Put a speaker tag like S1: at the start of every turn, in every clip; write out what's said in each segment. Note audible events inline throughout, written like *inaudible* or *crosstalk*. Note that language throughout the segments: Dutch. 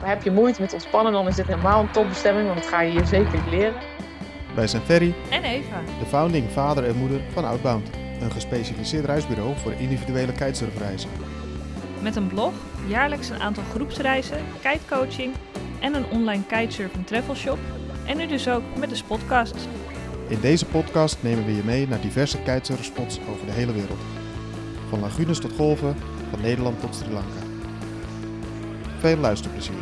S1: Maar heb je moeite met ontspannen, dan is dit helemaal een topbestemming, want dat ga je hier zeker leren.
S2: Wij zijn Ferry,
S3: En Eva.
S2: de founding vader en moeder van Outbound. Een gespecialiseerd reisbureau voor individuele kitesurfreizen.
S3: Met een blog, jaarlijks een aantal groepsreizen, kitecoaching en een online kitesurfing travel shop. En nu dus ook met de podcast.
S2: In deze podcast nemen we je mee naar diverse kitesurfspots over de hele wereld. Van lagunes tot golven, van Nederland tot Sri Lanka. Veel luisterplezier.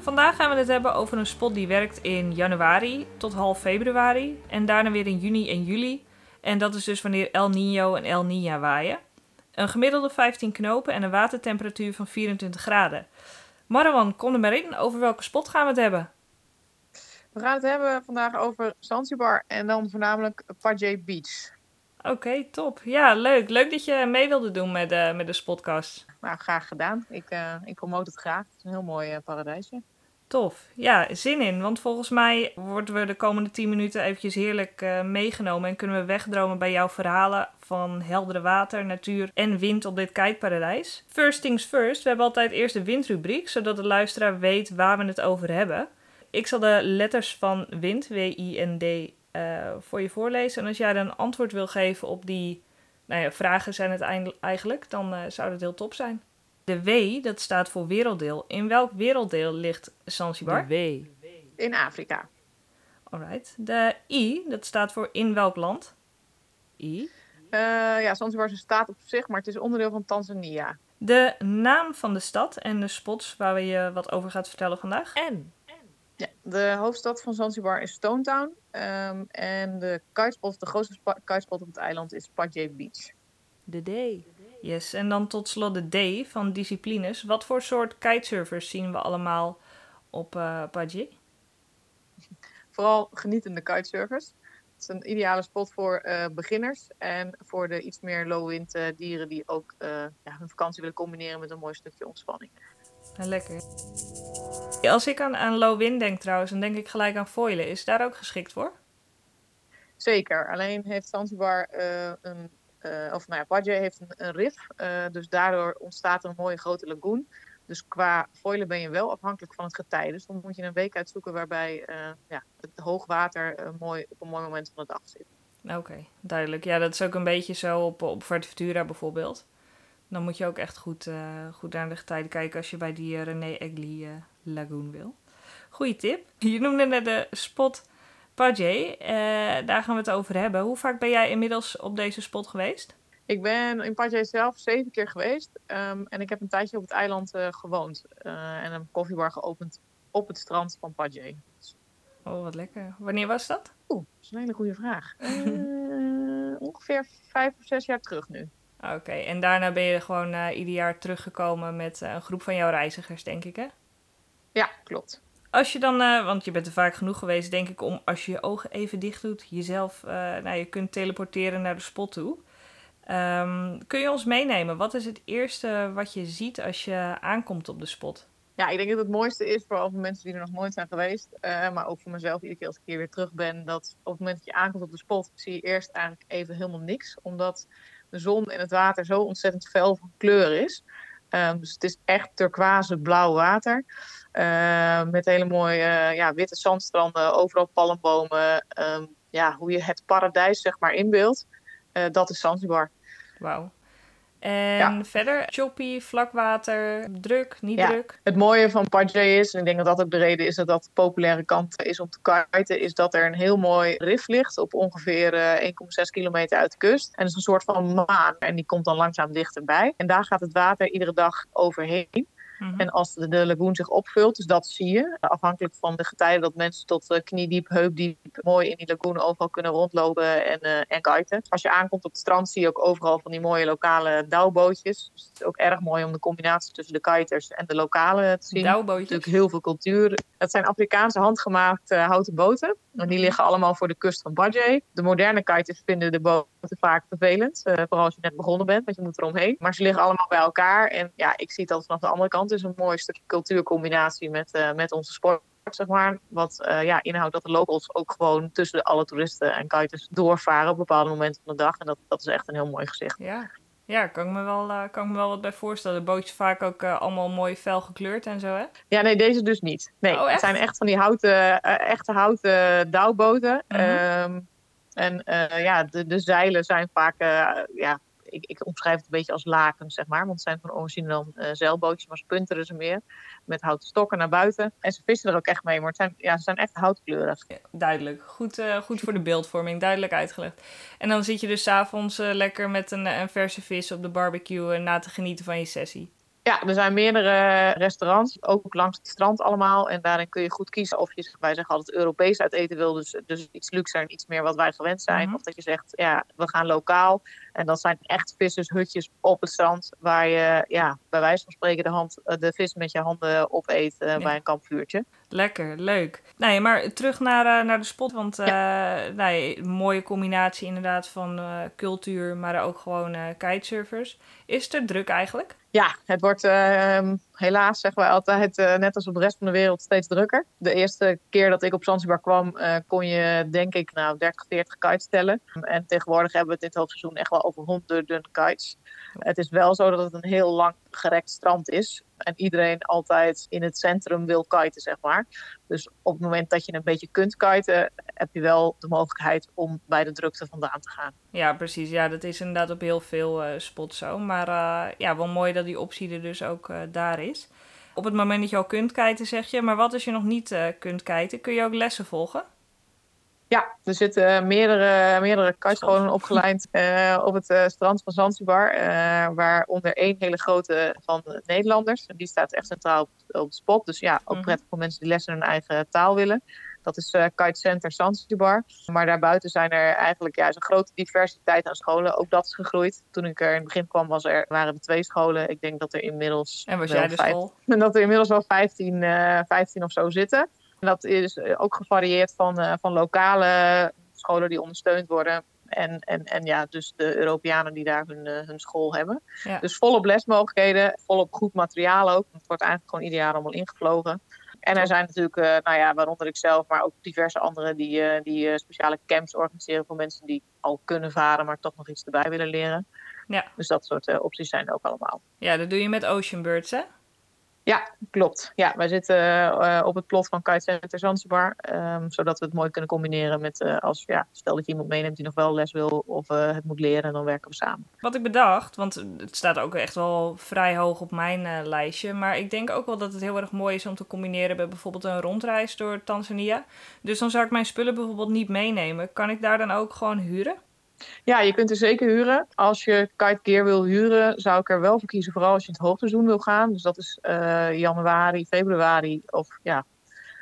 S3: Vandaag gaan we het hebben over een spot die werkt in januari tot half februari en daarna weer in juni en juli. En dat is dus wanneer El Nino en El Niña waaien. Een gemiddelde 15 knopen en een watertemperatuur van 24 graden. Marwan, kom er maar in. Over welke spot gaan we het hebben?
S1: We gaan het hebben vandaag over Zanzibar en dan voornamelijk Paje Beach.
S3: Oké, top. Ja, leuk. Leuk dat je mee wilde doen met, de met de spotcast.
S1: Nou, graag gedaan. Ik, eh, ik promote het graag. Het is een heel mooi eh, paradijsje.
S3: Tof. Ja, zin in. Want volgens mij worden we de komende 10 minuten eventjes heerlijk meegenomen en kunnen we wegdromen bij jouw verhalen van heldere water, natuur en wind op dit kiteparadijs. First things first, we hebben altijd eerst de windrubriek, zodat de luisteraar weet waar we het over hebben. Ik zal de letters van wind, W-I-N-D, eh, voor je voorlezen. En als jij dan een antwoord wil geven op die nou ja, vragen zijn het eigenlijk, dan eh, zou dat heel top zijn. De W, dat staat voor werelddeel. In welk werelddeel ligt Zanzibar?
S4: W.
S1: In Afrika.
S3: Alright. De I, dat staat voor in welk land?
S4: I.
S1: Eh, ja, Zanzibar is een staat op zich, maar het is onderdeel van Tanzania.
S3: De naam van de stad en de spots waar we je wat over gaat vertellen vandaag.
S4: En.
S1: Ja, de hoofdstad van Zanzibar is Stone Town. Ehm, en de kitespot, de grootste kitespot op het eiland is Paje Beach.
S4: De D.
S3: Yes, en dan tot slot de D van disciplines. Wat voor soort kitesurfers zien we allemaal op Paje? *laughs*
S1: Vooral genietende kitesurfers. Het is een ideale spot voor eh, beginners en voor de iets meer low-wind eh, dieren die ook ja, hun vakantie willen combineren met een mooi stukje ontspanning.
S3: Lekker. Als ik aan, aan low wind denk trouwens, dan denk ik gelijk aan foilen. Is daar ook geschikt voor?
S1: Zeker, alleen heeft Zanzibar eh, een, eh, of nou ja, Paje heeft een, een rif, eh, dus daardoor ontstaat een mooie grote lagoon. Dus qua foilen ben je wel afhankelijk van het getij. Dus dan moet je een week uitzoeken waarbij ja, het hoogwater mooi, op een mooi moment van de dag zit.
S3: Oké, duidelijk. Ja, dat is ook een beetje zo op, op Fuerteventura bijvoorbeeld. Dan moet je ook echt goed, eh, goed naar de getijden kijken als je bij die eh, René Egli eh, Lagoon wil. Goeie tip. Je noemde net de spot Paje. Eh, daar gaan we het over hebben. Hoe vaak ben jij inmiddels op deze spot geweest?
S1: Ik ben in Paje zelf zeven keer geweest ehm, en ik heb een tijdje op het eiland gewoond en een koffiebar geopend op het strand van Paje.
S3: Oh, wat lekker. Wanneer was dat?
S1: Oeh, dat is een hele goede vraag. *laughs* Ongeveer vijf of zes jaar terug nu.
S3: Oké, en daarna ben je gewoon eh, ieder jaar teruggekomen met eh, een groep van jouw reizigers, denk ik, hè?
S1: Ja, klopt.
S3: Als je dan, eh, want je bent er vaak genoeg geweest, denk ik, om als je je ogen even dicht doet, jezelf, nou, je kunt teleporteren naar de spot toe. Ehm, kun je ons meenemen? Wat is het eerste wat je ziet als je aankomt op de spot?
S1: Ja, ik denk dat het mooiste is, vooral voor mensen die er nog nooit zijn geweest, maar ook voor mezelf iedere keer als ik hier weer terug ben, dat op het moment dat je aankomt op de spot, zie je eerst eigenlijk even helemaal niks, omdat de zon en het water zo ontzettend fel van kleur is. Ehm, dus het is echt turquoise blauw water. eh, met hele mooie eh, ja, witte zandstranden, overal palmbomen. Ehm, ja, hoe je het paradijs zeg maar inbeeldt, eh, dat is Zanzibar.
S3: Wauw. En
S1: Ja.
S3: verder, choppy, vlak water, druk, niet
S1: Ja.
S3: druk.
S1: Het mooie van Paje is, en ik denk dat dat ook de reden is dat dat de populaire kant is om te kiten, is dat er een heel mooi rif ligt op ongeveer eh, 1,6 kilometer uit de kust. En dat is een soort van maan en die komt dan langzaam dichterbij. En daar gaat het water iedere dag overheen.
S3: Mhm.
S1: En als de, de lagoon zich opvult, dus dat zie je, afhankelijk van de getijden dat mensen tot eh, kniediep, heupdiep mooi in die lagoon overal kunnen rondlopen en, eh en kiten. Als je aankomt op het strand zie je ook overal van die mooie lokale douwbootjes. Dus het is ook erg mooi om de combinatie tussen de kiters en de lokale te zien.
S3: Douwbootjes.
S1: natuurlijk heel veel cultuur. Het zijn Afrikaanse handgemaakte eh, houten boten. En die liggen allemaal voor de kust van Badje. De moderne kiters vinden de boten vaak vervelend. vooral als je net begonnen bent, want je moet eromheen. Maar ze liggen allemaal bij elkaar. En ja, ik zie dat vanaf de andere kant is een mooi stukje cultuurcombinatie met, eh, met onze sport. Zeg maar, wat eh, ja, inhoudt dat de locals ook gewoon tussen alle toeristen en kiters doorvaren op bepaalde momenten van de dag. En dat, dat is echt een heel mooi gezicht.
S3: Ja. Ja, kan ik me wel, eh, kan ik me wel wat bij voorstellen. De bootjes vaak ook allemaal mooi fel gekleurd en zo, hè?
S1: Ja, nee, deze dus niet. Nee,
S3: Oh,
S1: het zijn echt van die houten, eh, echte houten douwboten.
S3: Mhm.
S1: Ehm, en ja, de, de zeilen zijn vaak, ja, ik, ik omschrijf het een beetje als lakens, zeg maar. Want het zijn van origine dan eh, zeilbootjes, maar ze punteren ze meer. Met houten stokken naar buiten. En ze vissen er ook echt mee, maar het zijn, ja, ze zijn echt houtkleurig.
S3: Duidelijk. Goed, eh, goed voor de beeldvorming, duidelijk uitgelegd. En dan zit je dus 's avonds eh, lekker met een, een verse vis op de barbecue na te genieten van je sessie.
S1: Ja, er zijn meerdere restaurants, ook langs het strand allemaal. En daarin kun je goed kiezen of je, wij zeggen altijd Europees uit eten wil. Dus, dus iets luxer en iets meer wat wij gewend zijn.
S3: Mhm.
S1: Of dat je zegt, ja, we gaan lokaal. En dat zijn echt vissershutjes op het strand. Waar je, ja, bij wijze van spreken de, hand, eh, de vis met je handen opeet eh, bij een kampvuurtje.
S3: Lekker, leuk. Nee, maar terug naar, eh, naar de spot. Want eh, nee, mooie combinatie inderdaad van eh, cultuur, maar ook gewoon kitesurfers. Is het er druk eigenlijk?
S1: Ja, het wordt ehm, helaas, zeggen wij altijd, net als op de rest van de wereld, steeds drukker. De eerste keer dat ik op Zanzibar kwam, kon je denk ik nou 30, 40 kites tellen. En tegenwoordig hebben we het dit hoofdseizoen echt wel over honderden kites. Het is wel zo dat het een heel lang gerekt strand is. En iedereen altijd in het centrum wil kiten, zeg maar. Dus op het moment dat je een beetje kunt kiten, heb je wel de mogelijkheid om bij de drukte vandaan te gaan.
S3: Ja, precies. Ja, dat is inderdaad op heel veel eh, spots zo. Maar eh, ja, wel mooi dat die optie er dus ook eh, daar is. Op het moment dat je al kunt kiten, zeg je. Maar wat als je nog niet kunt kiten? Kun je ook lessen volgen?
S1: Ja, er zitten meerdere, meerdere kitescholen opgeleid eh, op het eh, strand van Zanzibar. eh waaronder één hele grote van de Nederlanders. En die staat echt centraal op, op het spot. Dus ja, ook
S3: Mhm.
S1: prettig voor mensen die lessen in hun eigen taal willen. Dat is eh Kite Center Zanzibar. Maar daarbuiten zijn er eigenlijk ja, een grote diversiteit aan scholen. Ook dat is gegroeid. Toen ik er in het begin kwam, was er, waren er twee scholen. Ik denk dat er inmiddels.
S3: En was jij de school?
S1: en *laughs* dat er inmiddels wel 15, eh 15 of zo zitten. En dat is eh, ook gevarieerd van, eh, van lokale scholen die ondersteund worden. En, en, en ja, dus de Europeanen die daar hun, eh, hun school hebben.
S3: Ja.
S1: Dus volop lesmogelijkheden, volop goed materiaal ook. Het wordt eigenlijk gewoon ieder jaar allemaal ingevlogen. En er zijn natuurlijk, nou ja, waaronder ik zelf, maar ook diverse anderen die, die speciale camps organiseren voor mensen die al kunnen varen, maar toch nog iets erbij willen leren.
S3: Ja.
S1: Dus dat soort opties zijn er ook allemaal.
S3: Ja, dat doe je met Ocean Birds, hè?
S1: Ja, klopt. Ja, wij zitten eh, op het plot van Kite Center Zanzibar. ehm, zodat we het mooi kunnen combineren met eh, als, ja, stel dat je iemand meeneemt die nog wel les wil of eh, het moet leren, dan werken we samen.
S3: Wat ik bedacht, want het staat ook echt wel vrij hoog op mijn lijstje. Maar ik denk ook wel dat het heel erg mooi is om te combineren met bijvoorbeeld een rondreis door Tanzania. Dus dan zou ik mijn spullen bijvoorbeeld niet meenemen. Kan ik daar dan ook gewoon huren?
S1: Ja, je kunt er zeker huren. Als je kite gear wil huren, zou ik er wel voor kiezen, vooral als je in het hoogteizoen wil gaan. Dus dat is eh, januari, februari of ja,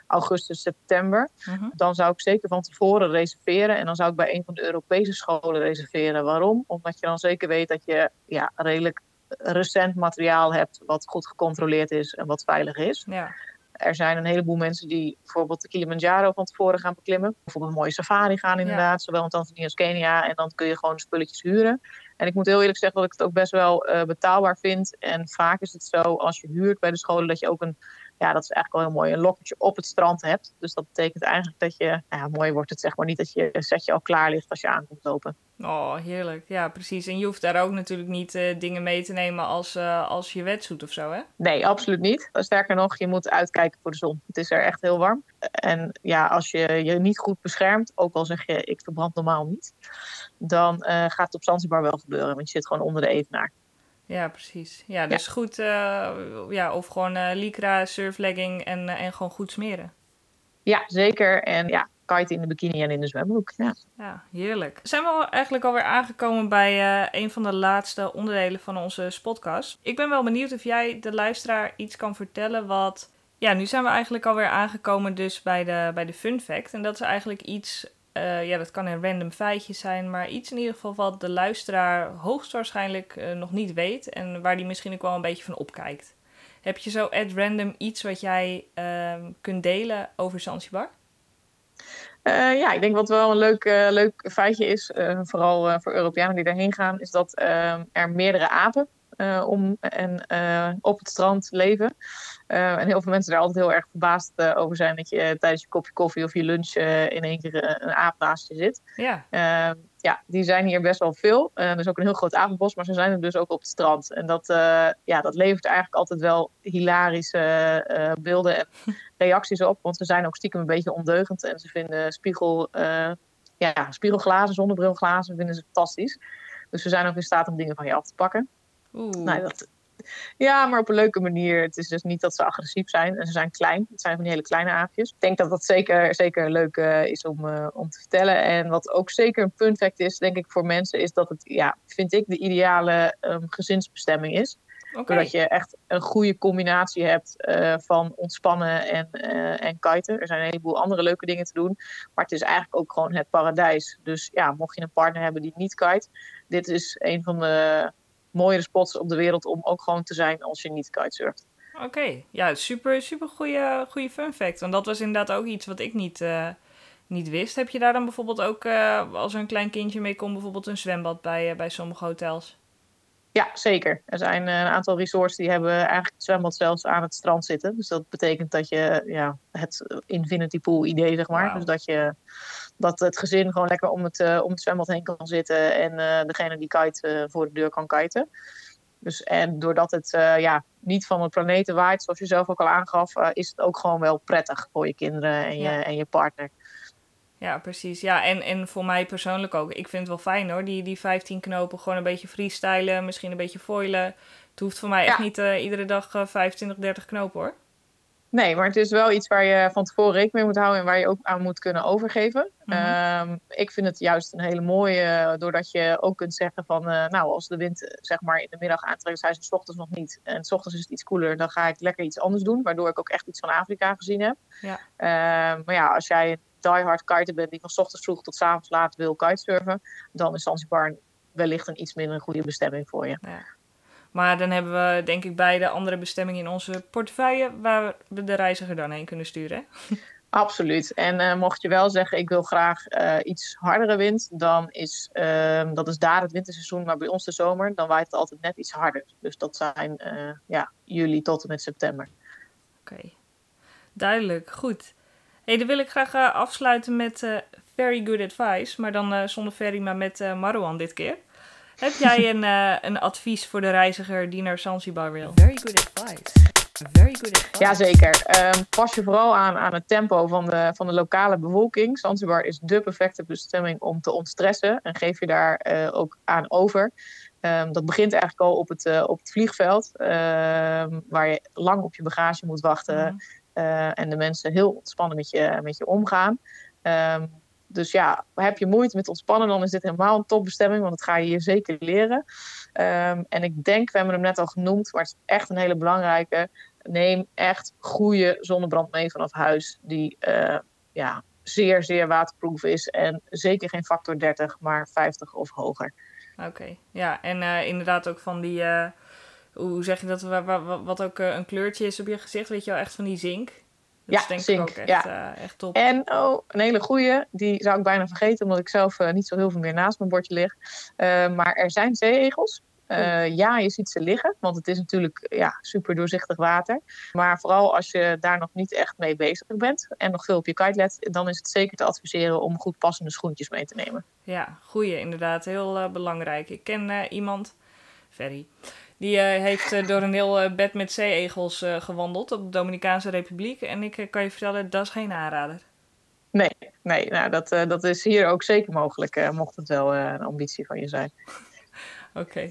S1: augustus, september.
S3: Mhm.
S1: Dan zou ik zeker van tevoren reserveren. En dan zou ik bij een van de Europese scholen reserveren. Waarom? Omdat je dan zeker weet dat je ja, redelijk recent materiaal hebt wat goed gecontroleerd is en wat veilig is.
S3: Ja.
S1: Er zijn een heleboel mensen die bijvoorbeeld de Kilimanjaro van tevoren gaan beklimmen. Op een mooie safari gaan inderdaad, zowel in Tanzania als Kenia. En dan kun je gewoon spulletjes huren. En ik moet heel eerlijk zeggen dat ik het ook best wel eh, betaalbaar vind. En vaak is het zo als je huurt bij de scholen dat je ook een, ja dat is eigenlijk wel heel mooi, een lokkertje op het strand hebt. Dus dat betekent eigenlijk dat je, nou ja mooi wordt het zeg maar niet dat je setje al klaar ligt als je aankomt lopen.
S3: Oh, heerlijk. Ja, precies. En je hoeft daar ook natuurlijk niet eh, dingen mee te nemen als, eh, als je wetsuit of zo, hè?
S1: Nee, absoluut niet. Sterker nog, je moet uitkijken voor de zon. Het is er echt heel warm. En ja, als je je niet goed beschermt, ook al zeg je ik verbrand normaal niet, dan eh, gaat het op Zanzibar wel gebeuren. Want je zit gewoon onder de evenaar.
S3: Ja, precies. Ja, dus goed. eh, ja, of gewoon eh lycra, surflegging en, eh, en gewoon goed smeren.
S1: Ja, zeker. En ja, kite in de bikini en in de zwembroek. Ja.
S3: Ja, heerlijk. Zijn we eigenlijk alweer aangekomen bij een van de laatste onderdelen van onze podcast. Ik ben wel benieuwd of jij de luisteraar iets kan vertellen wat... Ja, nu zijn we eigenlijk alweer aangekomen dus bij de, bij de fun fact. En dat is eigenlijk iets... eh, ja, dat kan een random feitje zijn, maar iets in ieder geval wat de luisteraar hoogstwaarschijnlijk eh, nog niet weet en waar die misschien ook wel een beetje van opkijkt. Heb je zo at random iets wat jij ehm, kunt delen over Zanzibar?
S1: Eh, ja, ik denk wat wel een leuk, leuk feitje is, vooral voor Europeanen die daarheen gaan, is dat ehm, er meerdere apen om en eh, op het strand leven. Eh, en heel veel mensen daar altijd heel erg verbaasd eh, over zijn dat je tijdens je kopje koffie of je lunch eh, in één keer eh, een aap naast je zit.
S3: Ja,
S1: Eh, ja, die zijn hier best wel veel. Eh, er is ook een heel groot apenbos, maar ze zijn er dus ook op het strand. En dat, eh, ja, dat levert eigenlijk altijd wel hilarische eh, beelden en *laughs* reacties op. Want ze zijn ook stiekem een beetje ondeugend. En ze vinden spiegel, eh, ja, spiegelglazen, zonnebrilglazen vinden ze fantastisch. Dus ze zijn ook in staat om dingen van je af te pakken.
S3: Oeh.
S1: Nou, dat, ja, maar op een leuke manier. Het is dus niet dat ze agressief zijn. En ze zijn klein. Het zijn van die hele kleine aapjes. Ik denk dat dat zeker, zeker leuk eh, is om, eh, om te vertellen. En wat ook zeker een fun fact is, denk ik, voor mensen... is dat het, ja, vind ik, de ideale ehm, gezinsbestemming is.
S3: Oké.
S1: Doordat je echt een goede combinatie hebt eh, van ontspannen en, en kiten. Er zijn een heleboel andere leuke dingen te doen. Maar het is eigenlijk ook gewoon het paradijs. Dus ja, mocht je een partner hebben die niet kite... dit is een van de mooiere spots op de wereld om ook gewoon te zijn als je niet kitesurft.
S3: Oké, ja, super, super goede, goede fun fact. Want dat was inderdaad ook iets wat ik niet, eh, niet wist. Heb je daar dan bijvoorbeeld ook, eh, als er een klein kindje mee komt, bijvoorbeeld een zwembad bij, eh, bij sommige hotels?
S1: Ja, zeker. Er zijn een aantal resorts die hebben eigenlijk het zwembad zelfs aan het strand zitten. Dus dat betekent dat je ja, het infinity pool idee, zeg maar. Dus dat, je, dat het gezin gewoon lekker om het, eh, om het zwembad heen kan zitten. En eh, degene die kite eh, voor de deur kan kiten. Dus, en doordat het ja, niet van de planeten waait, zoals je zelf ook al aangaf, is het ook gewoon wel prettig voor je kinderen en je,
S3: Ja.
S1: en je partner.
S3: Ja, precies. Ja, en, en voor mij persoonlijk ook. Ik vind het wel fijn hoor, die, die 15 knopen. Gewoon een beetje freestylen, misschien een beetje foilen. Het hoeft voor mij echt niet iedere dag eh 25, 30 knopen hoor.
S1: Nee, maar het is wel iets waar je van tevoren rekening mee moet houden en waar je ook aan moet kunnen overgeven.
S3: Mhm.
S1: Ehm, ik vind het juist een hele mooie, eh, doordat je ook kunt zeggen van, eh, nou, als de wind eh, zeg maar in de middag aantrekt, zijn ze 's ochtends nog niet. En 's ochtends is het iets koeler, dan ga ik lekker iets anders doen, waardoor ik ook echt iets van Afrika gezien heb.
S3: Ja.
S1: Ehm, maar ja, als jij een diehard kiter bent die van 's ochtends vroeg tot 's avonds laat wil kitesurfen, dan is Zanzibar wellicht een iets minder goede bestemming voor je.
S3: Ja. Maar dan hebben we denk ik beide andere bestemmingen in onze portefeuille waar we de reiziger dan heen kunnen sturen. hè?
S1: Absoluut. En eh, mocht je wel zeggen, ik wil graag eh, iets hardere wind, dan is ehm, dat is daar het winterseizoen, maar bij ons de zomer, dan waait het altijd net iets harder. Dus dat zijn eh, ja, juli tot en met september.
S3: Oké, duidelijk, goed. hey, dan wil ik graag afsluiten met very good advice, maar dan zonder Ferry, maar met Marwan dit keer. Heb jij een, eh, een advies voor de reiziger die naar Zanzibar wil?
S4: Very good advice. Very good advice.
S1: Jazeker. Ehm pas je vooral aan aan het tempo van de, van de lokale bevolking. Zanzibar is de perfecte bestemming om te ontstressen en geef je daar eh, ook aan over. Ehm, dat begint eigenlijk al op het, eh, op het vliegveld, ehm, waar je lang op je bagage moet wachten.
S3: Mhm.
S1: eh, en de mensen heel ontspannen met je, met je omgaan. Ehm, dus ja, heb je moeite met ontspannen, dan is dit helemaal een topbestemming, want dat ga je hier zeker leren. Ehm, en ik denk, we hebben hem net al genoemd, maar het is echt een hele belangrijke. Neem echt goede zonnebrand mee vanaf huis, die eh, ja, zeer, zeer waterproof is. En zeker geen factor 30, maar 50 of hoger.
S3: Oké, ja, en eh, inderdaad ook van die, eh, hoe zeg je dat, wa- wa- wa- wat ook een kleurtje is op je gezicht, weet je wel, echt van die zink. Dat
S1: Ja,
S3: is denk
S1: zink,
S3: ik ook echt,
S1: ja.
S3: eh, echt top.
S1: En oh, een hele goeie, die zou ik bijna vergeten, omdat ik zelf eh, niet zo heel veel meer naast mijn bordje lig. Eh, maar er zijn zeeegels. Ja, je ziet ze liggen, want het is natuurlijk ja, super doorzichtig water. Maar vooral als je daar nog niet echt mee bezig bent en nog veel op je kite let, dan is het zeker te adviseren om goed passende schoentjes mee te nemen.
S3: Ja, goeie, inderdaad. Heel belangrijk. Ik ken iemand, Ferry, die eh, heeft eh, door een heel eh, bed met zeeegels gewandeld op de Dominicaanse Republiek. En ik kan je vertellen, dat is geen aanrader.
S1: Nee, nee nou, dat, dat is hier ook zeker mogelijk, mocht het wel een ambitie van je zijn. *laughs*
S3: Oké.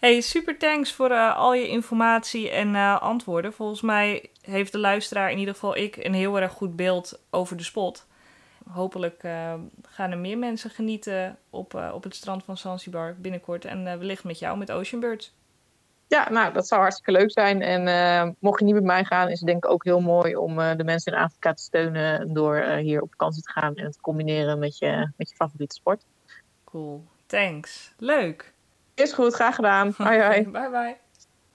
S3: Hey, super thanks voor al je informatie en antwoorden. Volgens mij heeft de luisteraar, in ieder geval ik, een heel erg goed beeld over de spot. Hopelijk gaan er meer mensen genieten op, op het strand van Zanzibar binnenkort. En wellicht met jou, met Ocean Birds.
S1: Ja, nou, dat zou hartstikke leuk zijn. En eh, mocht je niet met mij gaan, is het denk ik ook heel mooi om eh, de mensen in Afrika te steunen door eh, hier op vakantie te gaan en te combineren met je, met je favoriete sport.
S3: Cool. Thanks. Leuk.
S1: Is goed, graag gedaan. *laughs* Hoi hoi.
S3: Bye bye.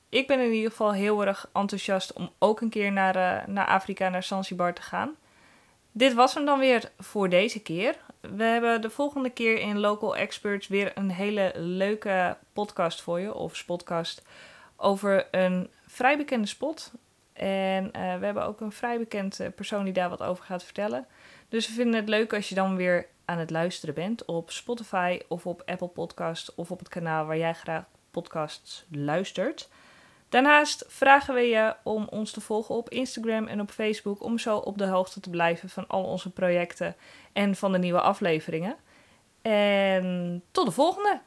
S3: Ik ben in ieder geval heel erg enthousiast om ook een keer naar, naar Afrika, naar Zanzibar te gaan. Dit was hem dan weer voor deze keer. We hebben de volgende keer in Local Experts weer een hele leuke podcast voor je. Of spotcast over een vrij bekende spot. En eh, we hebben ook een vrij bekend persoon die daar wat over gaat vertellen. Dus we vinden het leuk als je dan weer aan het luisteren bent op Spotify of op Apple Podcast of op het kanaal waar jij graag podcasts luistert. Daarnaast vragen we je om ons te volgen op Instagram en op Facebook om zo op de hoogte te blijven van al onze projecten en van de nieuwe afleveringen. En tot de volgende!